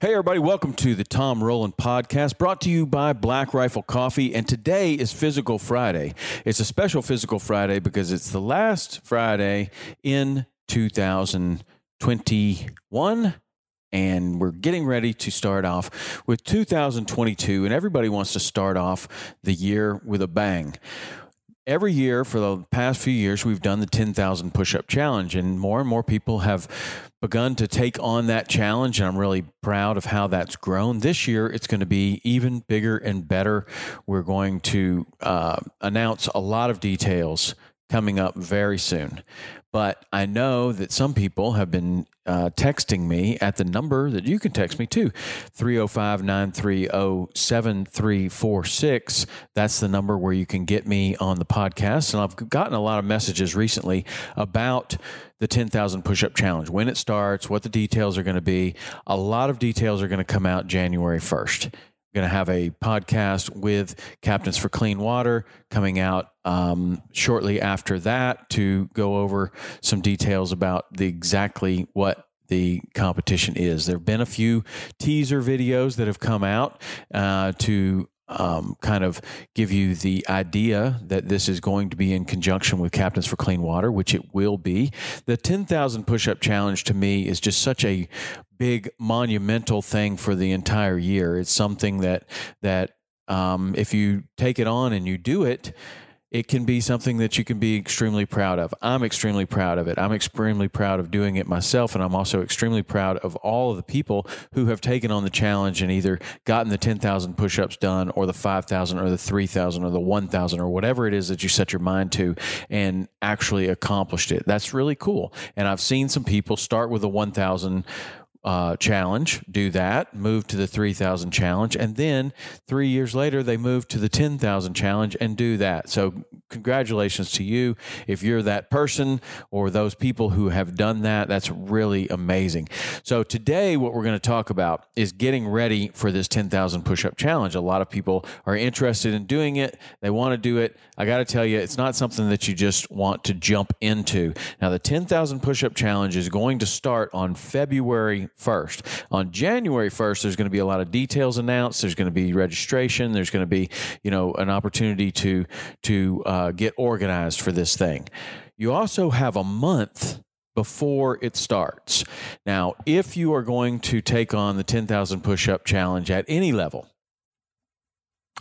Hey, everybody, welcome to the Tom Rowland podcast brought to you by Black Rifle Coffee. And today is Physical Friday. It's a special Physical Friday because it's the last Friday in 2021. And we're getting ready to start off with 2022. And everybody wants to start off the year with a bang every year for the past few years, we've done the 10,000 push up challenge, and more and more people have begun to take on that challenge. And I'm really proud of how that's grown. This year, it's going to be even bigger and better. We're going to uh, announce a lot of details coming up very soon. But I know that some people have been uh, texting me at the number that you can text me to 305 930 7346. That's the number where you can get me on the podcast. And I've gotten a lot of messages recently about the 10,000 push up challenge, when it starts, what the details are going to be. A lot of details are going to come out January 1st going to have a podcast with Captains for Clean Water coming out um, shortly after that to go over some details about the exactly what the competition is. There have been a few teaser videos that have come out uh, to um, kind of give you the idea that this is going to be in conjunction with Captains for Clean Water, which it will be. The 10,000 push up challenge to me is just such a big monumental thing for the entire year. It's something that, that, um, if you take it on and you do it, it can be something that you can be extremely proud of. I'm extremely proud of it. I'm extremely proud of doing it myself. And I'm also extremely proud of all of the people who have taken on the challenge and either gotten the 10,000 push ups done or the 5,000 or the 3,000 or the 1,000 or whatever it is that you set your mind to and actually accomplished it. That's really cool. And I've seen some people start with a 1,000 uh, challenge, do that, move to the 3,000 challenge, and then three years later, they move to the 10,000 challenge and do that. So, congratulations to you. If you're that person or those people who have done that, that's really amazing. So, today, what we're going to talk about is getting ready for this 10,000 push up challenge. A lot of people are interested in doing it, they want to do it. I got to tell you, it's not something that you just want to jump into. Now, the 10,000 push up challenge is going to start on February 1st. On January 1st, there's going to be a lot of details announced. There's going to be registration. There's going to be, you know, an opportunity to to uh, get organized for this thing. You also have a month before it starts. Now, if you are going to take on the 10,000 push up challenge at any level,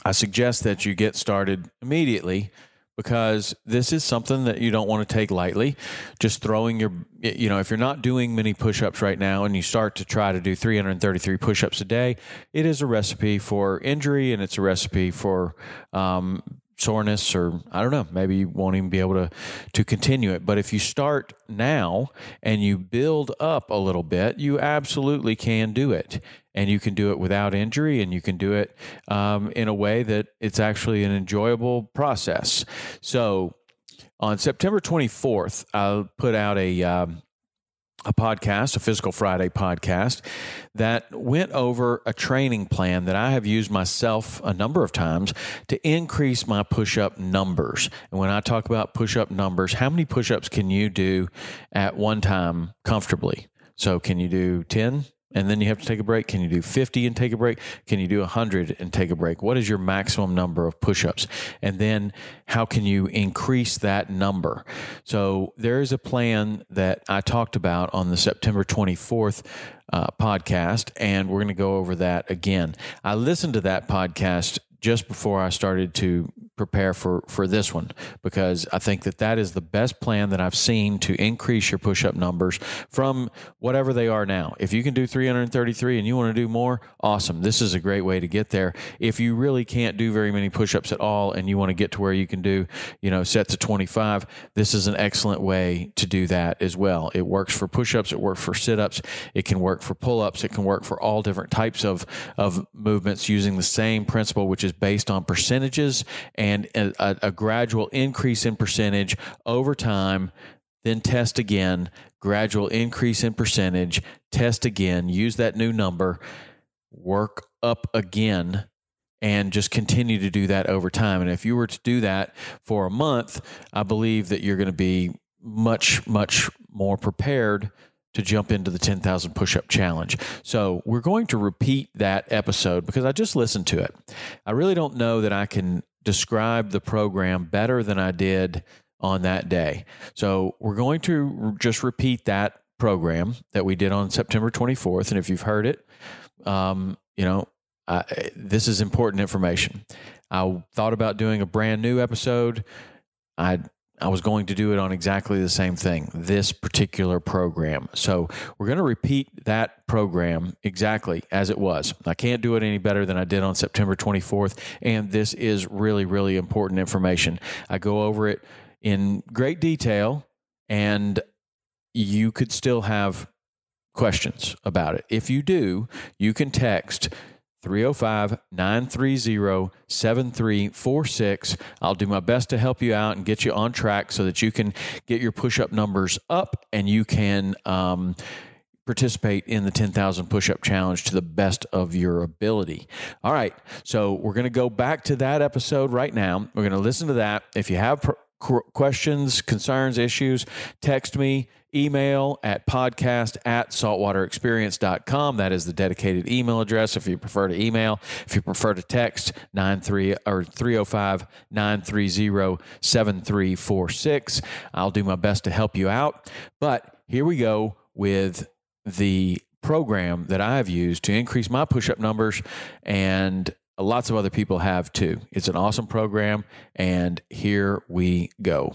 I suggest that you get started immediately because this is something that you don't want to take lightly. Just throwing your, you know, if you're not doing many push ups right now and you start to try to do 333 push ups a day, it is a recipe for injury and it's a recipe for, um, soreness or I don't know, maybe you won't even be able to to continue it. But if you start now and you build up a little bit, you absolutely can do it. And you can do it without injury and you can do it um, in a way that it's actually an enjoyable process. So on September 24th, I'll put out a um, a podcast, a Physical Friday podcast, that went over a training plan that I have used myself a number of times to increase my push up numbers. And when I talk about push up numbers, how many push ups can you do at one time comfortably? So, can you do 10, and then you have to take a break? Can you do 50 and take a break? Can you do 100 and take a break? What is your maximum number of push ups? And then how can you increase that number? So there is a plan that I talked about on the September 24th uh, podcast, and we're going to go over that again. I listened to that podcast just before I started to prepare for for this one because I think that that is the best plan that I've seen to increase your push up numbers from whatever they are now. If you can do 333 and you want to do more, awesome. This is a great way to get there. If you really can't do very many push ups at all and you want to get to where you can do, you know, sets of 25, this is an excellent way to do that as well. It works for push ups, it works for sit ups, it can work for pull ups, it can work for all different types of of movements using the same principle which is based on percentages and and a, a gradual increase in percentage over time then test again, gradual increase in percentage, test again, use that new number, work up again, and just continue to do that over time. And if you were to do that for a month, I believe that you're going to be much, much more prepared to jump into the 10,000 push up challenge. So we're going to repeat that episode because I just listened to it. I really don't know that I can describe the program better than I did on that day. So we're going to just repeat that program that we did on September 24th. And if you've heard it, um, you know, this is important information. I thought about doing a brand new episode. I I was going to do it on exactly the same thing, this particular program. So we're going to repeat that program exactly as it was. I can't do it any better than I did on September 24th. And this is really, really important information. I go over it in great detail, and you could still have questions about it. If you do, you can text 305 930 7346. I'll do my best to help you out and get you on track so that you can get your push up numbers up and you can um, participate in the 10,000 push up challenge to the best of your ability. All right. So we're going to go back to that episode right now. We're going to listen to that. If you have questions, concerns, issues, text me, email at podcast at saltwaterexperience.com. That is the dedicated email address if you prefer to email. If you prefer to text, 93 or 305 930 7346. I'll do my best to help you out. But here we go with the program that I've used to increase my push up numbers and lots of other people have too. It's an awesome program, and here we go.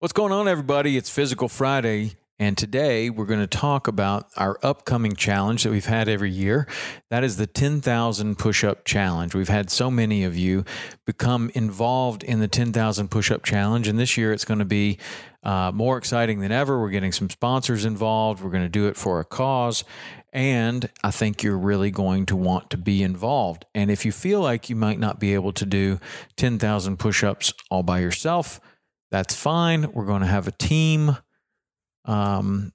What's going on, everybody? It's Physical Friday. And today we're going to talk about our upcoming challenge that we've had every year. That is the 10,000 push up challenge. We've had so many of you become involved in the 10,000 push up challenge. And this year it's going to be uh, more exciting than ever. We're getting some sponsors involved. We're going to do it for a cause. And I think you're really going to want to be involved. And if you feel like you might not be able to do 10,000 push ups all by yourself, that's fine. We're going to have a team um,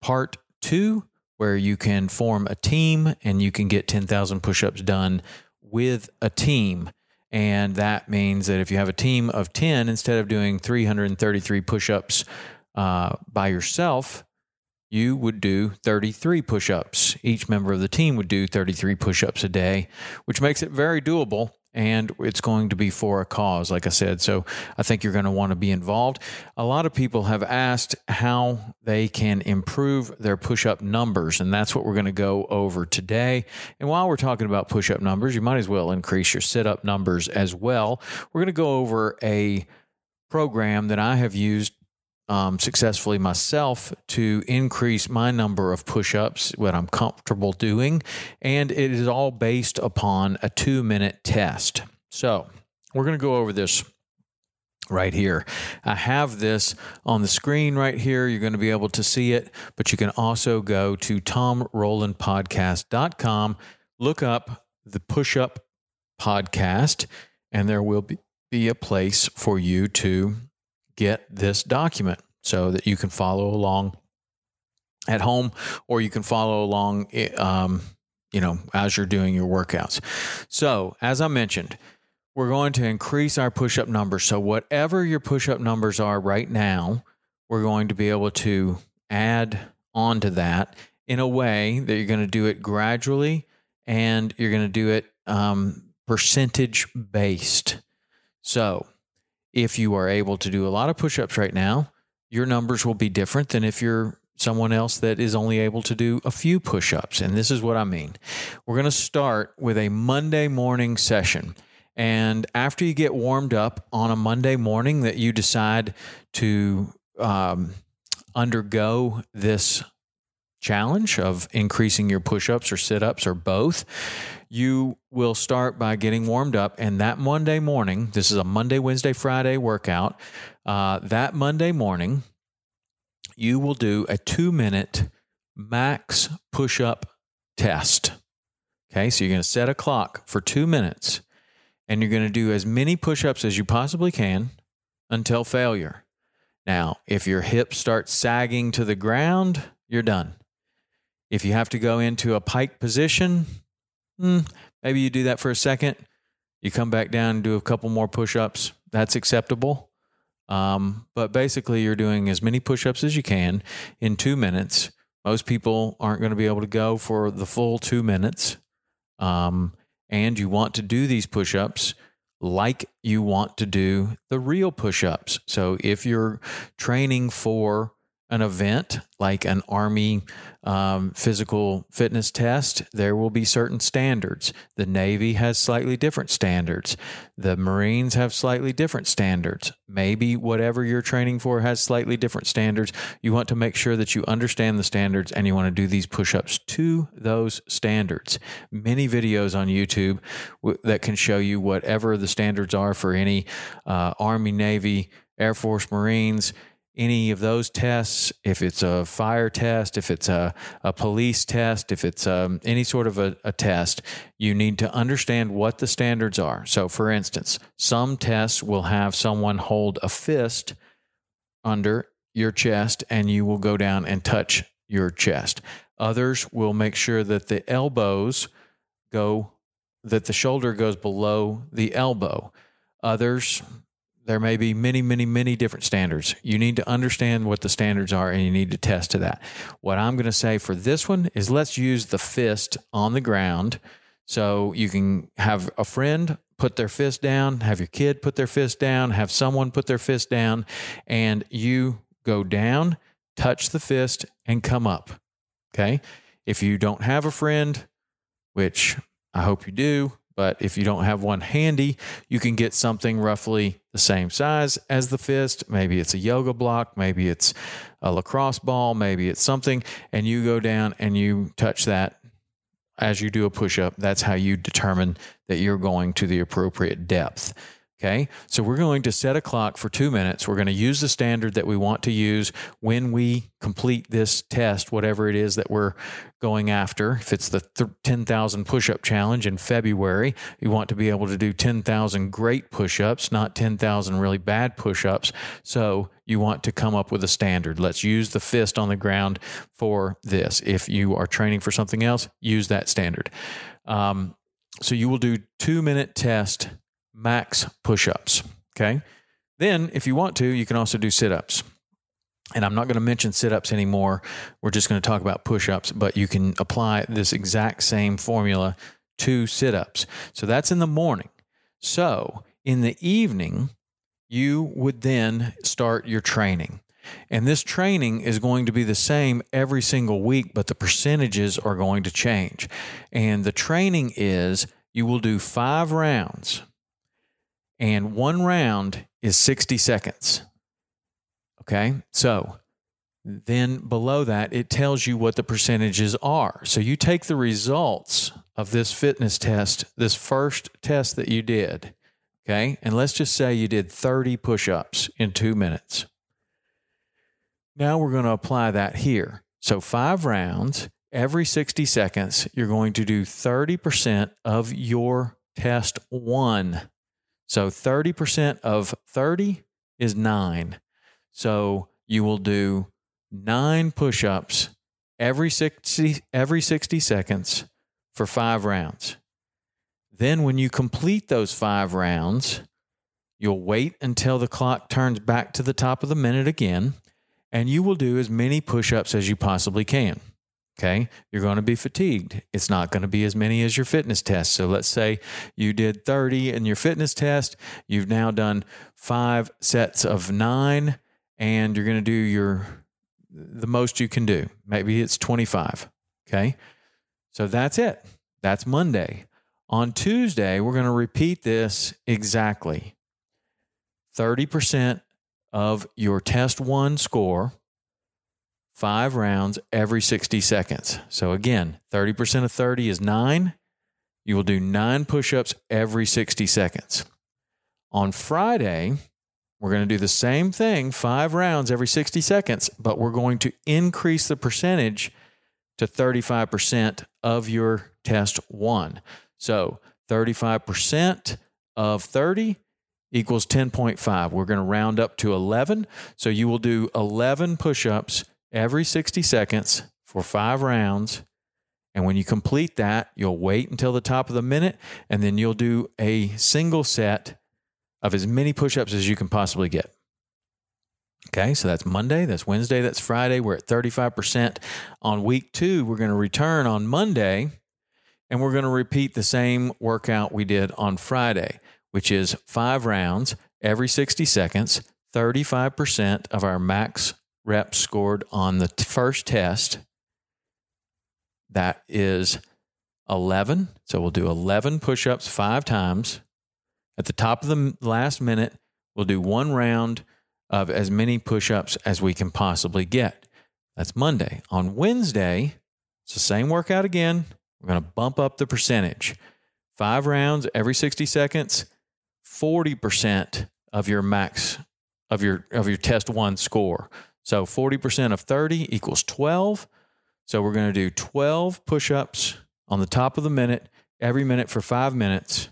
part two where you can form a team and you can get 10,000 push ups done with a team. And that means that if you have a team of 10, instead of doing 333 push ups uh, by yourself, you would do 33 push ups. Each member of the team would do 33 push ups a day, which makes it very doable. And it's going to be for a cause, like I said. So I think you're going to want to be involved. A lot of people have asked how they can improve their push up numbers. And that's what we're going to go over today. And while we're talking about push up numbers, you might as well increase your sit up numbers as well. We're going to go over a program that I have used um, successfully myself to increase my number of push ups, what I'm comfortable doing. And it is all based upon a two minute test. So we're going to go over this right here. I have this on the screen right here. You're going to be able to see it, but you can also go to tomrowlandpodcast.com, look up the push up podcast, and there will be, be a place for you to get this document so that you can follow along at home or you can follow along eh, um, you know as you're doing your workouts. So as i mentioned we're going to increase our push-up numbers. So whatever your push-up numbers are right now we're going to be able to add on to that in a way that you're going to do it gradually and you're going to do it um, percentage based so if you are able to do a lot of push-ups right now your numbers will be different than if you're someone else that is only able to do a few push ups. And this is what I mean. We're going to start with a Monday morning session. And after you get warmed up on a Monday morning, that you decide to um, undergo this challenge of increasing your push ups or sit ups or both, you will start by getting warmed up. And that Monday morning, this is a Monday, Wednesday, Friday workout. Uh, that Monday morning, you will do a two minute max push up test. Okay, so you're going to set a clock for two minutes and you're going to do as many push ups as you possibly can until failure. Now, if your hips start sagging to the ground, you're done. If you have to go into a pike position, hmm, maybe you do that for a second. You come back down and do a couple more push ups. That's acceptable. Um, but basically, you're doing as many push ups as you can in two minutes. Most people aren't going to be able to go for the full two minutes. Um, and you want to do these push ups like you want to do the real push ups. So if you're training for an event like an Army um, physical fitness test, there will be certain standards. The Navy has slightly different standards. The Marines have slightly different standards. Maybe whatever you're training for has slightly different standards. You want to make sure that you understand the standards and you want to do these push ups to those standards. Many videos on YouTube w- that can show you whatever the standards are for any uh, Army, Navy, Air Force, Marines any of those tests, if it's a fire test, if it's a, a police test, if it's um, any sort of a, a test, you need to understand what the standards are. So, for instance, some tests will have someone hold a fist under your chest and you will go down and touch your chest. Others will make sure that the elbows go, that the shoulder goes below the elbow. Others, there may be many, many, many different standards. You need to understand what the standards are and you need to test to that. What I'm going to say for this one is let's use the fist on the ground. So you can have a friend put their fist down, have your kid put their fist down, have someone put their fist down, and you go down, touch the fist, and come up. Okay. If you don't have a friend, which I hope you do, but if you don't have one handy, you can get something roughly the same size as the fist. Maybe it's a yoga block, maybe it's a lacrosse ball, maybe it's something, and you go down and you touch that as you do a push up. That's how you determine that you're going to the appropriate depth. Okay, so we're going to set a clock for two minutes. We're going to use the standard that we want to use when we complete this test, whatever it is that we're going after. If it's the 10,000 push up challenge in February, you want to be able to do 10,000 great push ups, not 10,000 really bad push ups. So you want to come up with a standard. Let's use the fist on the ground for this. If you are training for something else, use that standard. Um, so you will do two minute test max push ups. Okay. Then, if you want to, you can also do sit ups. And I'm not going to mention sit ups anymore. We're just going to talk about push ups, but you can apply this exact same formula to sit ups. So that's in the morning. So in the evening, you would then start your training. And this training is going to be the same every single week, but the percentages are going to change. And the training is you will do five rounds and one round is 60 seconds. Okay, so then below that, it tells you what the percentages are. So you take the results of this fitness test, this first test that you did, Okay. And let's just say you did 30 push ups in two minutes. Now we're going to apply that here. So, five rounds, every 60 seconds, you're going to do 30% of your test one. So, 30% of 30 is nine. So, you will do nine push ups every 60, every 60 seconds for five rounds. Then, when you complete those five rounds, you'll wait until the clock turns back to the top of the minute again, and you will do as many push ups as you possibly can. Okay. You're going to be fatigued. It's not going to be as many as your fitness test. So let's say you did 30 in your fitness test. You've now done five sets of nine, and you're going to do your the most you can do. Maybe it's 25. Okay. So that's it. That's Monday. On Tuesday, we're going to repeat this exactly 30% of your test one score, five rounds every 60 seconds. So again, 30% of 30 is nine. You will do nine push ups every 60 seconds. On Friday, we're going to do the same thing, five rounds every 60 seconds, but we're going to increase the percentage to 35% of your test one. So 35% of 30 equals 10.5. We're going to round up to 11. So you will do 11 push ups every 60 seconds for five rounds. And when you complete that, you'll wait until the top of the minute and then you'll do a single set of as many push ups as you can possibly get. Okay, so that's Monday, that's Wednesday, that's Friday. We're at 35%. On week two, we're going to return on Monday and we're going to repeat the same workout we did on Friday, which is five rounds every 60 seconds, 35% of our max reps scored on the t- first test. That is 11. So we'll do 11 push ups five times. At the top of the last minute, we'll do one round of as many push ups as we can possibly get. That's Monday. On Wednesday, it's the same workout again, we're going to bump up the percentage. Five rounds every 60 seconds, 40% of your max of your of your test one score. So 40% of 30 equals 12. So we're going to do 12 push-ups on the top of the minute every minute for 5 minutes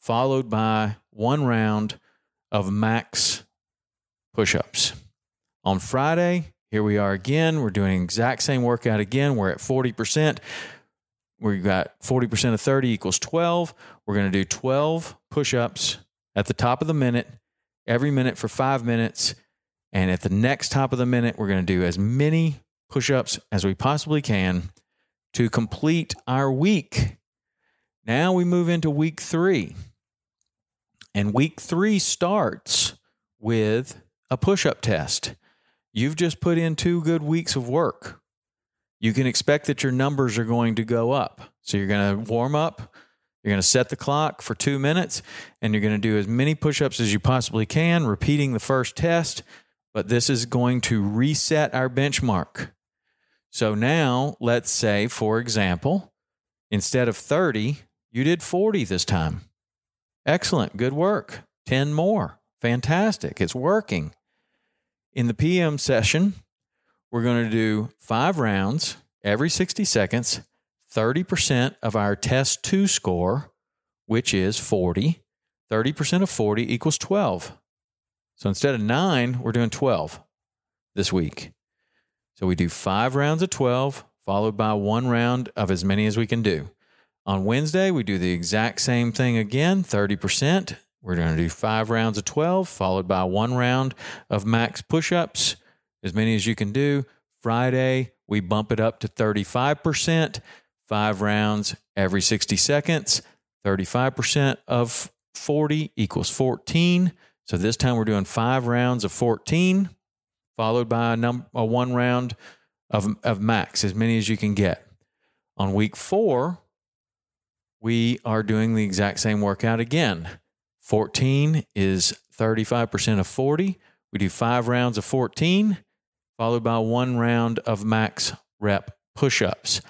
followed by one round of max push-ups. On Friday, here we are again. We're doing exact same workout again. We're at 40% we've got 40% of 30 equals 12. We're going to do 12 push ups at the top of the minute, every minute for five minutes. And at the next top of the minute, we're going to do as many push ups as we possibly can to complete our week. Now we move into week three. And week three starts with a push up test. You've just put in two good weeks of work you can expect that your numbers are going to go up. So you're going to warm up, you're going to set the clock for two minutes, and you're going to do as many push ups as you possibly can, repeating the first test. But this is going to reset our benchmark. So now, let's say, for example, instead of 30, you did 40 this time. Excellent. Good work. 10 more. Fantastic. It's working. In the PM session, we're going to do five rounds every 60 seconds, 30% of our test two score, which is 40. 30% of 40 equals 12. So instead of nine, we're doing 12 this week. So we do five rounds of 12, followed by one round of as many as we can do. On Wednesday, we do the exact same thing again 30%. We're going to do five rounds of 12, followed by one round of max push ups as many as you can do. Friday, we bump it up to 35%, five rounds every 60 seconds. 35% of 40 equals 14. So this time we're doing five rounds of 14, followed by a, num- a one round of, of max, as many as you can get. On week four, we are doing the exact same workout again. 14 is 35% of 40. We do five rounds of 14 followed by one round of max rep push ups.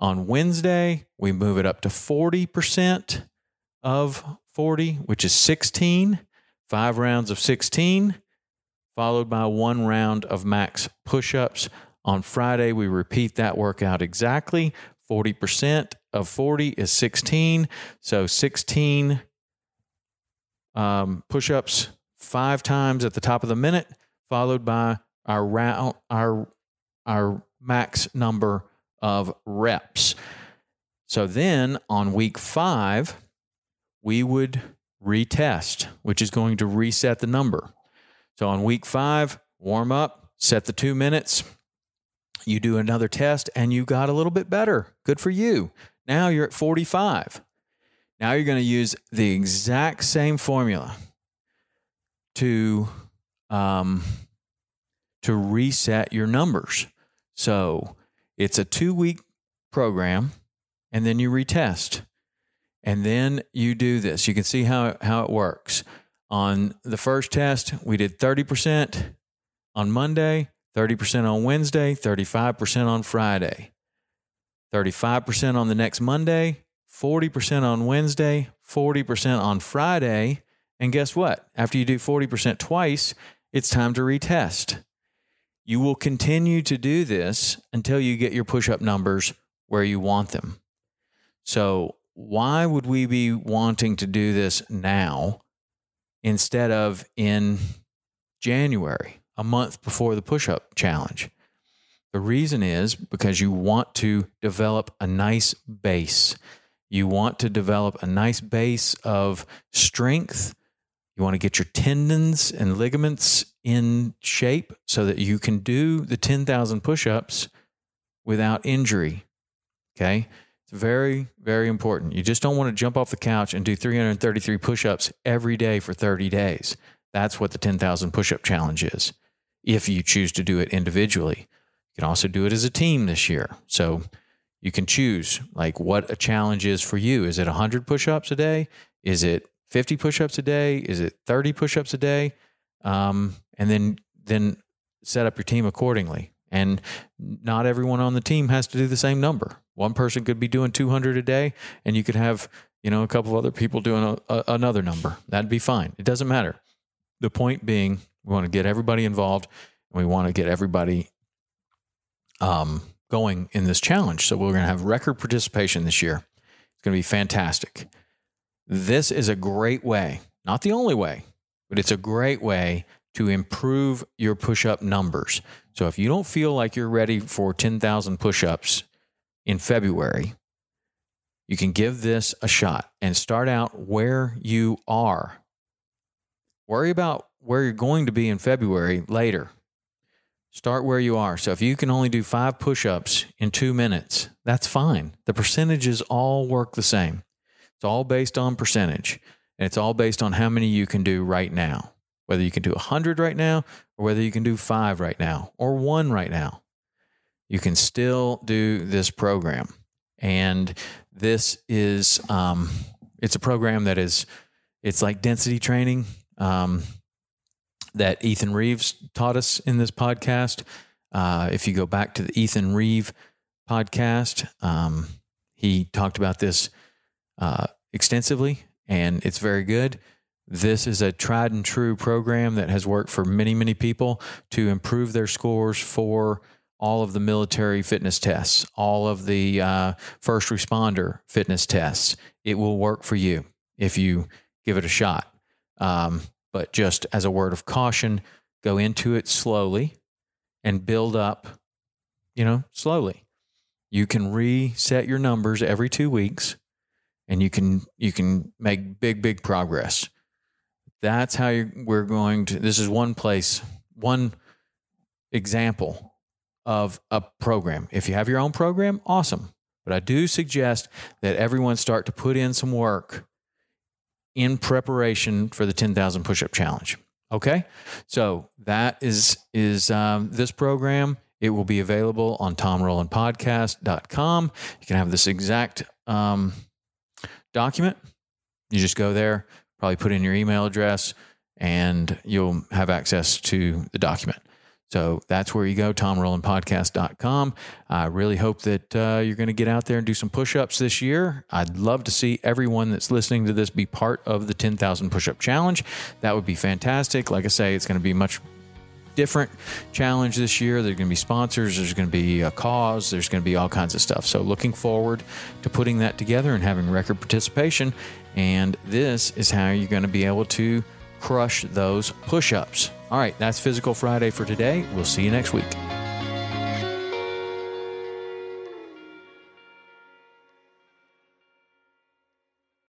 On Wednesday, we move it up to 40% of 40, which is 16, five rounds of 16, followed by one round of max push ups. On Friday, we repeat that workout exactly. 40% of 40 is 16. So 16 um, push ups five times at the top of the minute, followed by our round, our, our max number of reps. So then on week five, we would retest, which is going to reset the number. So on week five, warm up, set the two minutes. You do another test and you got a little bit better. Good for you. Now you're at 45. Now you're going to use the exact same formula to um, to reset your numbers. So it's a two week program, and then you retest, and then you do this. You can see how how it works. On the first test, we did thirty percent on Monday, thirty percent on Wednesday, thirty five percent on Friday, thirty five percent on the next Monday, 40% on Wednesday, 40% on Friday. And guess what? After you do 40% twice, it's time to retest. You will continue to do this until you get your push up numbers where you want them. So, why would we be wanting to do this now instead of in January, a month before the push up challenge? The reason is because you want to develop a nice base. You want to develop a nice base of strength. You want to get your tendons and ligaments in shape so that you can do the 10,000 push ups without injury. Okay. It's very, very important. You just don't want to jump off the couch and do 333 push ups every day for 30 days. That's what the 10,000 push up challenge is, if you choose to do it individually. You can also do it as a team this year. So you can choose like what a challenge is for you. Is it 100 push-ups a day? Is it 50 push-ups a day? Is it 30 push-ups a day? Um, and then then set up your team accordingly. And not everyone on the team has to do the same number. One person could be doing 200 a day, and you could have you know a couple of other people doing a, a, another number. That'd be fine. It doesn't matter. The point being, we want to get everybody involved, and we want to get everybody um, going in this challenge. So we're going to have record participation this year. It's going to be fantastic. This is a great way, not the only way, but it's a great way to improve your push up numbers. So if you don't feel like you're ready for 10,000 push ups in February, you can give this a shot and start out where you are. Worry about where you're going to be in February later. Start where you are. So if you can only do five push ups in two minutes, that's fine. The percentages all work the same. It's all based on percentage, and it's all based on how many you can do right now. Whether you can do 100 right now, or whether you can do five right now, or one right now. You can still do this program. And this is, um, it's a program that is, it's like density training. Um, that Ethan Reeves taught us in this podcast. Uh, if you go back to the Ethan Reeve podcast, um, he talked about this uh, extensively, and it's very good. This is a tried and true program that has worked for many, many people to improve their scores for all of the military fitness tests, all of the uh, first responder fitness tests. It will work for you if you give it a shot. Um, but just as a word of caution, go into it slowly and build up, you know, slowly. You can reset your numbers every 2 weeks and you can you can make big big progress. That's how we're going to this is one place, one example of a program. If you have your own program, awesome. But I do suggest that everyone start to put in some work in preparation for the 10,000 push up challenge. Okay. So that is, is um, this program. It will be available on tomrowlandpodcast.com. You can have this exact um, document. You just go there, probably put in your email address, and you'll have access to the document. So that's where you go, tomrowlandpodcast.com. I really hope that uh, you're going to get out there and do some push ups this year. I'd love to see everyone that's listening to this be part of the 10,000 push up challenge. That would be fantastic. Like I say, it's going to be much different challenge this year. There's going to be sponsors, there's going to be a cause, there's going to be all kinds of stuff. So, looking forward to putting that together and having record participation. And this is how you're going to be able to crush those push ups. All right, that's Physical Friday for today. We'll see you next week.